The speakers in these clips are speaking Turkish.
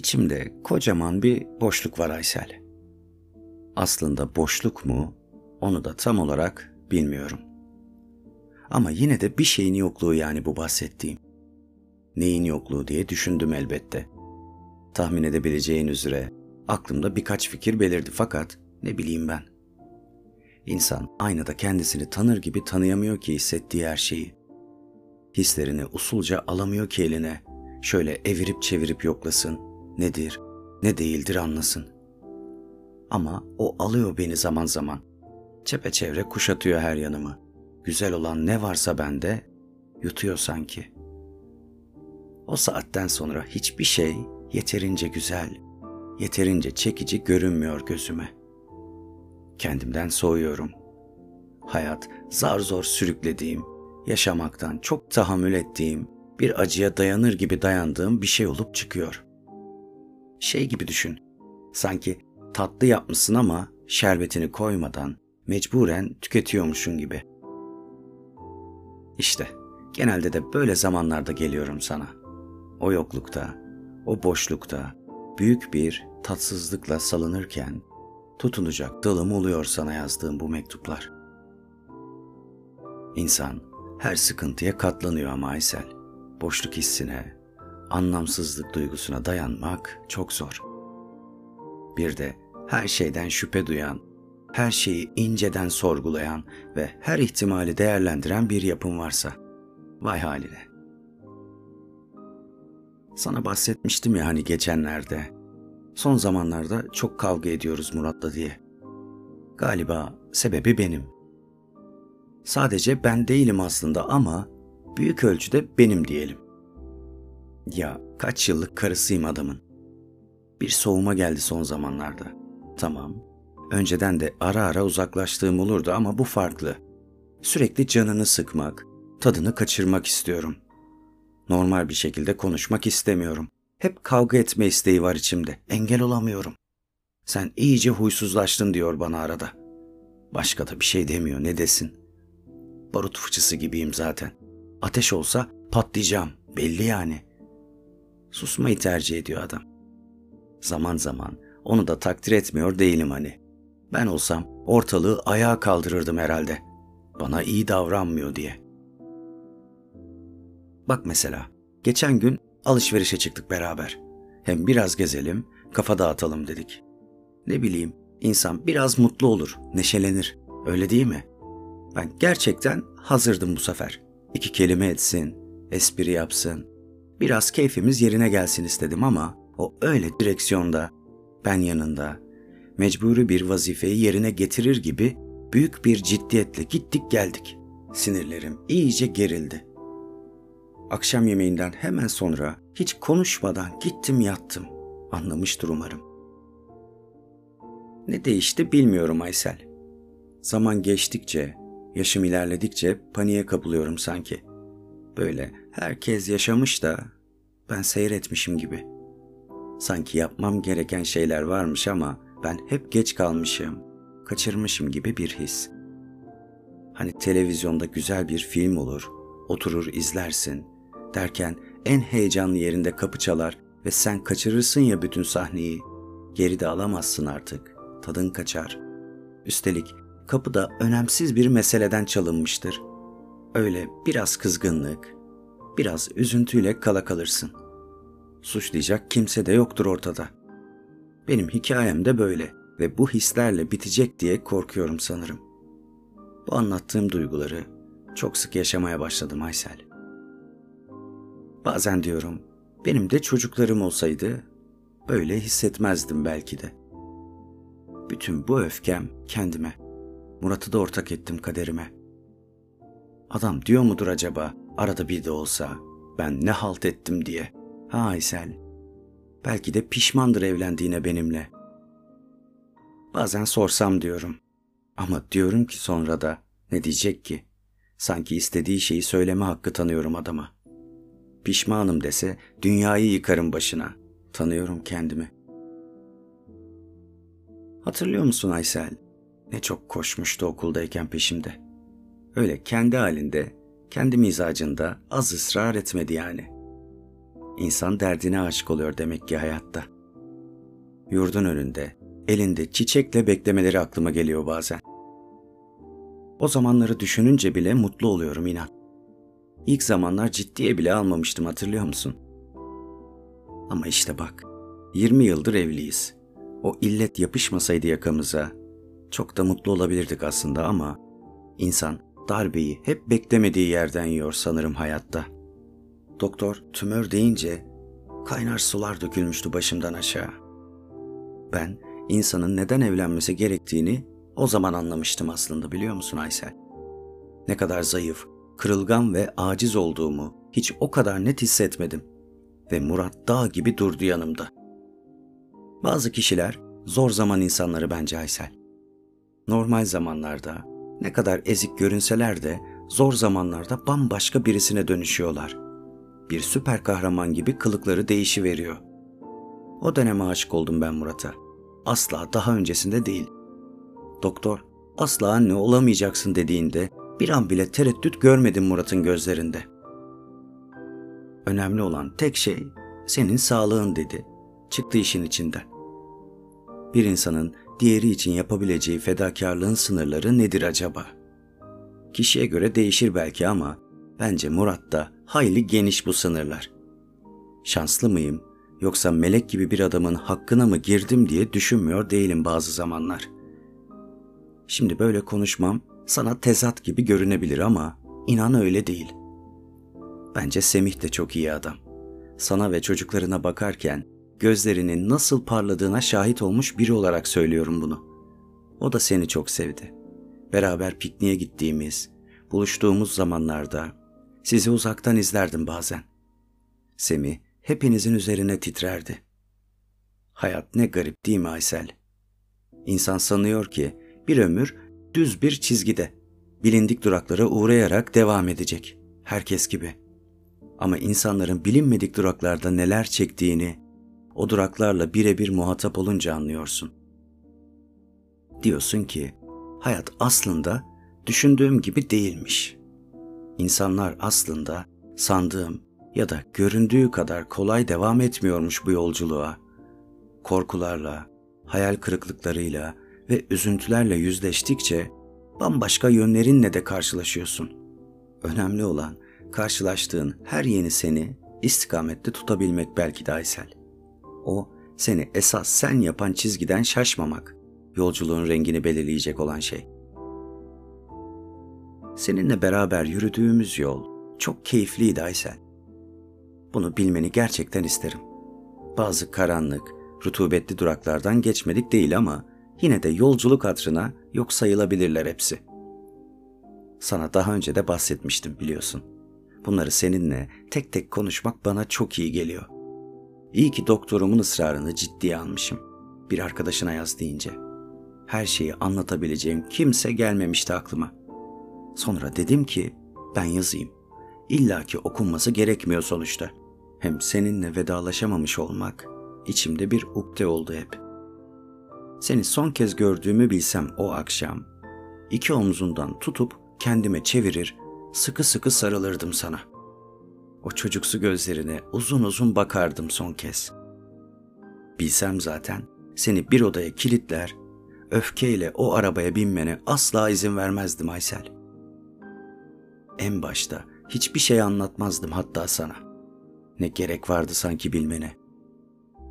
İçimde kocaman bir boşluk var Aysel. Aslında boşluk mu onu da tam olarak bilmiyorum. Ama yine de bir şeyin yokluğu yani bu bahsettiğim. Neyin yokluğu diye düşündüm elbette. Tahmin edebileceğin üzere aklımda birkaç fikir belirdi fakat ne bileyim ben. İnsan aynada kendisini tanır gibi tanıyamıyor ki hissettiği her şeyi. Hislerini usulca alamıyor ki eline. Şöyle evirip çevirip yoklasın. Nedir, ne değildir anlasın. Ama o alıyor beni zaman zaman. Çepeçevre kuşatıyor her yanımı. Güzel olan ne varsa bende yutuyor sanki. O saatten sonra hiçbir şey yeterince güzel, yeterince çekici görünmüyor gözüme. Kendimden soğuyorum. Hayat zar zor sürüklediğim, yaşamaktan çok tahammül ettiğim, bir acıya dayanır gibi dayandığım bir şey olup çıkıyor. Şey gibi düşün. Sanki tatlı yapmışsın ama şerbetini koymadan mecburen tüketiyormuşun gibi. İşte genelde de böyle zamanlarda geliyorum sana. O yoklukta, o boşlukta büyük bir tatsızlıkla salınırken tutunacak dalım oluyor sana yazdığım bu mektuplar. İnsan her sıkıntıya katlanıyor ama Aysel. Boşluk hissine, anlamsızlık duygusuna dayanmak çok zor. Bir de her şeyden şüphe duyan, her şeyi inceden sorgulayan ve her ihtimali değerlendiren bir yapım varsa, vay haline. Sana bahsetmiştim ya hani geçenlerde. Son zamanlarda çok kavga ediyoruz Murat'la diye. Galiba sebebi benim. Sadece ben değilim aslında ama büyük ölçüde benim diyelim. Ya kaç yıllık karısıyım adamın. Bir soğuma geldi son zamanlarda. Tamam. Önceden de ara ara uzaklaştığım olurdu ama bu farklı. Sürekli canını sıkmak, tadını kaçırmak istiyorum. Normal bir şekilde konuşmak istemiyorum. Hep kavga etme isteği var içimde. Engel olamıyorum. Sen iyice huysuzlaştın diyor bana arada. Başka da bir şey demiyor ne desin. Barut fıçısı gibiyim zaten. Ateş olsa patlayacağım. Belli yani. Susmayı tercih ediyor adam. Zaman zaman onu da takdir etmiyor değilim hani. Ben olsam ortalığı ayağa kaldırırdım herhalde. Bana iyi davranmıyor diye. Bak mesela, geçen gün alışverişe çıktık beraber. Hem biraz gezelim, kafa dağıtalım dedik. Ne bileyim, insan biraz mutlu olur, neşelenir. Öyle değil mi? Ben gerçekten hazırdım bu sefer. İki kelime etsin, espri yapsın. Biraz keyfimiz yerine gelsin istedim ama o öyle direksiyonda, ben yanında, mecburi bir vazifeyi yerine getirir gibi büyük bir ciddiyetle gittik geldik. Sinirlerim iyice gerildi. Akşam yemeğinden hemen sonra hiç konuşmadan gittim yattım. Anlamıştır umarım. Ne değişti bilmiyorum Aysel. Zaman geçtikçe, yaşım ilerledikçe paniğe kapılıyorum sanki. Böyle herkes yaşamış da ben seyretmişim gibi. Sanki yapmam gereken şeyler varmış ama ben hep geç kalmışım, kaçırmışım gibi bir his. Hani televizyonda güzel bir film olur, oturur izlersin, derken en heyecanlı yerinde kapı çalar ve sen kaçırırsın ya bütün sahneyi. Geride alamazsın artık. Tadın kaçar. Üstelik kapıda önemsiz bir meseleden çalınmıştır. Öyle biraz kızgınlık, biraz üzüntüyle kala kalırsın. Suçlayacak kimse de yoktur ortada. Benim hikayem de böyle ve bu hislerle bitecek diye korkuyorum sanırım. Bu anlattığım duyguları çok sık yaşamaya başladım Aysel. Bazen diyorum, benim de çocuklarım olsaydı böyle hissetmezdim belki de. Bütün bu öfkem kendime. Murat'ı da ortak ettim kaderime. Adam diyor mudur acaba arada bir de olsa ben ne halt ettim diye. Ha Aysel. Belki de pişmandır evlendiğine benimle. Bazen sorsam diyorum. Ama diyorum ki sonra da ne diyecek ki? Sanki istediği şeyi söyleme hakkı tanıyorum adama.'' Pişmanım dese dünyayı yıkarım başına. Tanıyorum kendimi. Hatırlıyor musun Aysel? Ne çok koşmuştu okuldayken peşimde. Öyle kendi halinde, kendi mizacında az ısrar etmedi yani. İnsan derdine aşık oluyor demek ki hayatta. Yurdun önünde, elinde çiçekle beklemeleri aklıma geliyor bazen. O zamanları düşününce bile mutlu oluyorum inan. İlk zamanlar ciddiye bile almamıştım hatırlıyor musun? Ama işte bak, 20 yıldır evliyiz. O illet yapışmasaydı yakamıza çok da mutlu olabilirdik aslında ama insan darbeyi hep beklemediği yerden yiyor sanırım hayatta. Doktor tümör deyince kaynar sular dökülmüştü başımdan aşağı. Ben insanın neden evlenmesi gerektiğini o zaman anlamıştım aslında biliyor musun Aysel? Ne kadar zayıf, kırılgan ve aciz olduğumu hiç o kadar net hissetmedim. Ve Murat dağ gibi durdu yanımda. Bazı kişiler zor zaman insanları bence Aysel. Normal zamanlarda ne kadar ezik görünseler de zor zamanlarda bambaşka birisine dönüşüyorlar. Bir süper kahraman gibi kılıkları değişiveriyor. O döneme aşık oldum ben Murat'a. Asla daha öncesinde değil. Doktor, asla anne olamayacaksın dediğinde bir an bile tereddüt görmedim Murat'ın gözlerinde. Önemli olan tek şey senin sağlığın dedi. Çıktı işin içinden. Bir insanın diğeri için yapabileceği fedakarlığın sınırları nedir acaba? Kişiye göre değişir belki ama bence Murat'ta hayli geniş bu sınırlar. Şanslı mıyım yoksa melek gibi bir adamın hakkına mı girdim diye düşünmüyor değilim bazı zamanlar. Şimdi böyle konuşmam sana tezat gibi görünebilir ama inan öyle değil. Bence Semih de çok iyi adam. Sana ve çocuklarına bakarken gözlerinin nasıl parladığına şahit olmuş biri olarak söylüyorum bunu. O da seni çok sevdi. Beraber pikniğe gittiğimiz, buluştuğumuz zamanlarda sizi uzaktan izlerdim bazen. Semih hepinizin üzerine titrerdi. Hayat ne garip değil mi Aysel? İnsan sanıyor ki bir ömür düz bir çizgide, bilindik duraklara uğrayarak devam edecek. Herkes gibi. Ama insanların bilinmedik duraklarda neler çektiğini, o duraklarla birebir muhatap olunca anlıyorsun. Diyorsun ki hayat aslında düşündüğüm gibi değilmiş. İnsanlar aslında sandığım ya da göründüğü kadar kolay devam etmiyormuş bu yolculuğa. Korkularla, hayal kırıklıklarıyla ve üzüntülerle yüzleştikçe bambaşka yönlerinle de karşılaşıyorsun. Önemli olan karşılaştığın her yeni seni istikamette tutabilmek belki de Aysel. O seni esas sen yapan çizgiden şaşmamak, yolculuğun rengini belirleyecek olan şey. Seninle beraber yürüdüğümüz yol çok keyifliydi Aysel. Bunu bilmeni gerçekten isterim. Bazı karanlık, rutubetli duraklardan geçmedik değil ama yine de yolculuk hatırına yok sayılabilirler hepsi. Sana daha önce de bahsetmiştim biliyorsun. Bunları seninle tek tek konuşmak bana çok iyi geliyor. İyi ki doktorumun ısrarını ciddiye almışım. Bir arkadaşına yaz deyince. Her şeyi anlatabileceğim kimse gelmemişti aklıma. Sonra dedim ki ben yazayım. İlla ki okunması gerekmiyor sonuçta. Hem seninle vedalaşamamış olmak içimde bir ukde oldu hep. Seni son kez gördüğümü bilsem o akşam iki omzundan tutup kendime çevirir, sıkı sıkı sarılırdım sana. O çocuksu gözlerine uzun uzun bakardım son kez. Bilsem zaten seni bir odaya kilitler, öfkeyle o arabaya binmene asla izin vermezdim Aysel. En başta hiçbir şey anlatmazdım hatta sana. Ne gerek vardı sanki bilmene.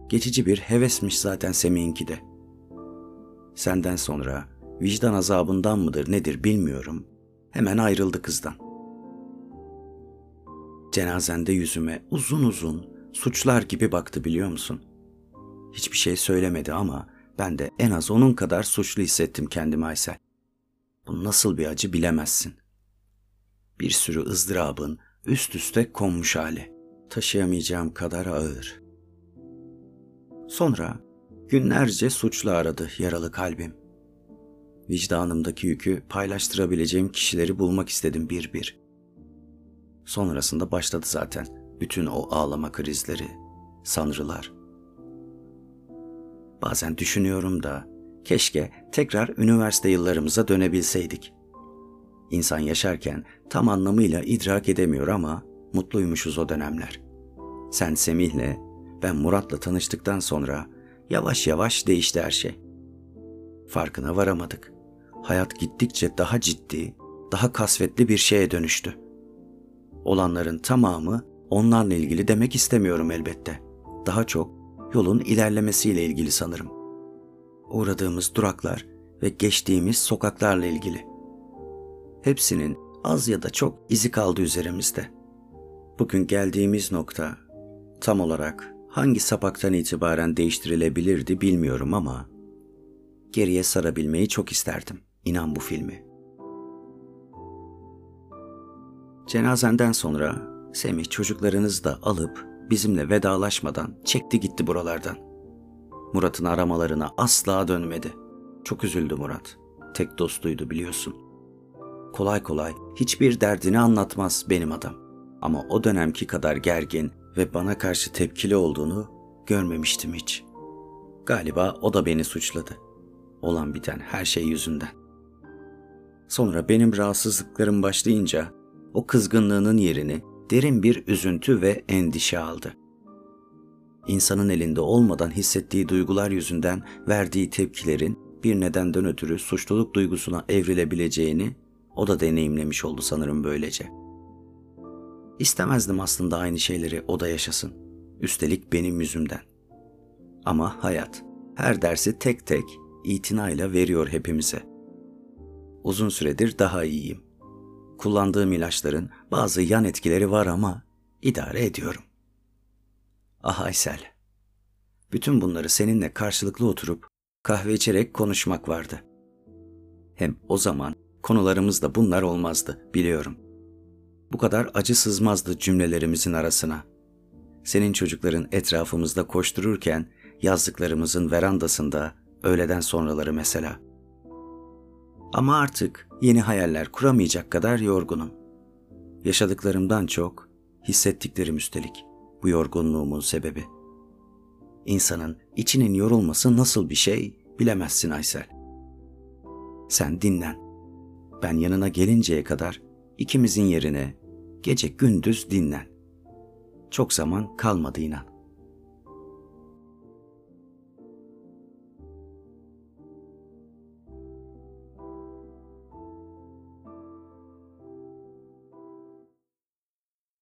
Geçici bir hevesmiş zaten Semih'inki de. Senden sonra vicdan azabından mıdır nedir bilmiyorum. Hemen ayrıldı kızdan. Cenazende yüzüme uzun uzun suçlar gibi baktı biliyor musun? Hiçbir şey söylemedi ama ben de en az onun kadar suçlu hissettim kendimi Aysel. Bu nasıl bir acı bilemezsin. Bir sürü ızdırabın üst üste konmuş hali. Taşıyamayacağım kadar ağır. Sonra günlerce suçlu aradı yaralı kalbim. Vicdanımdaki yükü paylaştırabileceğim kişileri bulmak istedim bir bir. Sonrasında başladı zaten bütün o ağlama krizleri, sanrılar. Bazen düşünüyorum da keşke tekrar üniversite yıllarımıza dönebilseydik. İnsan yaşarken tam anlamıyla idrak edemiyor ama mutluymuşuz o dönemler. Sen Semih'le, ben Murat'la tanıştıktan sonra yavaş yavaş değişti her şey. Farkına varamadık. Hayat gittikçe daha ciddi, daha kasvetli bir şeye dönüştü. Olanların tamamı onlarla ilgili demek istemiyorum elbette. Daha çok yolun ilerlemesiyle ilgili sanırım. Uğradığımız duraklar ve geçtiğimiz sokaklarla ilgili. Hepsinin az ya da çok izi kaldı üzerimizde. Bugün geldiğimiz nokta tam olarak hangi sapaktan itibaren değiştirilebilirdi bilmiyorum ama geriye sarabilmeyi çok isterdim. İnan bu filmi. Cenazenden sonra Semih çocuklarınızı da alıp bizimle vedalaşmadan çekti gitti buralardan. Murat'ın aramalarına asla dönmedi. Çok üzüldü Murat. Tek dostuydu biliyorsun. Kolay kolay hiçbir derdini anlatmaz benim adam. Ama o dönemki kadar gergin ve bana karşı tepkili olduğunu görmemiştim hiç. Galiba o da beni suçladı. Olan biten her şey yüzünden. Sonra benim rahatsızlıklarım başlayınca o kızgınlığının yerini derin bir üzüntü ve endişe aldı. İnsanın elinde olmadan hissettiği duygular yüzünden verdiği tepkilerin bir nedenden ötürü suçluluk duygusuna evrilebileceğini o da deneyimlemiş oldu sanırım böylece. İstemezdim aslında aynı şeyleri o da yaşasın. Üstelik benim yüzümden. Ama hayat her dersi tek tek itinayla veriyor hepimize. Uzun süredir daha iyiyim. Kullandığım ilaçların bazı yan etkileri var ama idare ediyorum. Ah Aysel, bütün bunları seninle karşılıklı oturup kahve içerek konuşmak vardı. Hem o zaman konularımız da bunlar olmazdı, biliyorum. Bu kadar acı sızmazdı cümlelerimizin arasına. Senin çocukların etrafımızda koştururken yazdıklarımızın verandasında öğleden sonraları mesela. Ama artık yeni hayaller kuramayacak kadar yorgunum. Yaşadıklarımdan çok hissettiklerim üstelik bu yorgunluğumun sebebi. İnsanın içinin yorulması nasıl bir şey bilemezsin Aysel. Sen dinlen. Ben yanına gelinceye kadar ikimizin yerine gece gündüz dinlen. Çok zaman kalmadı inan.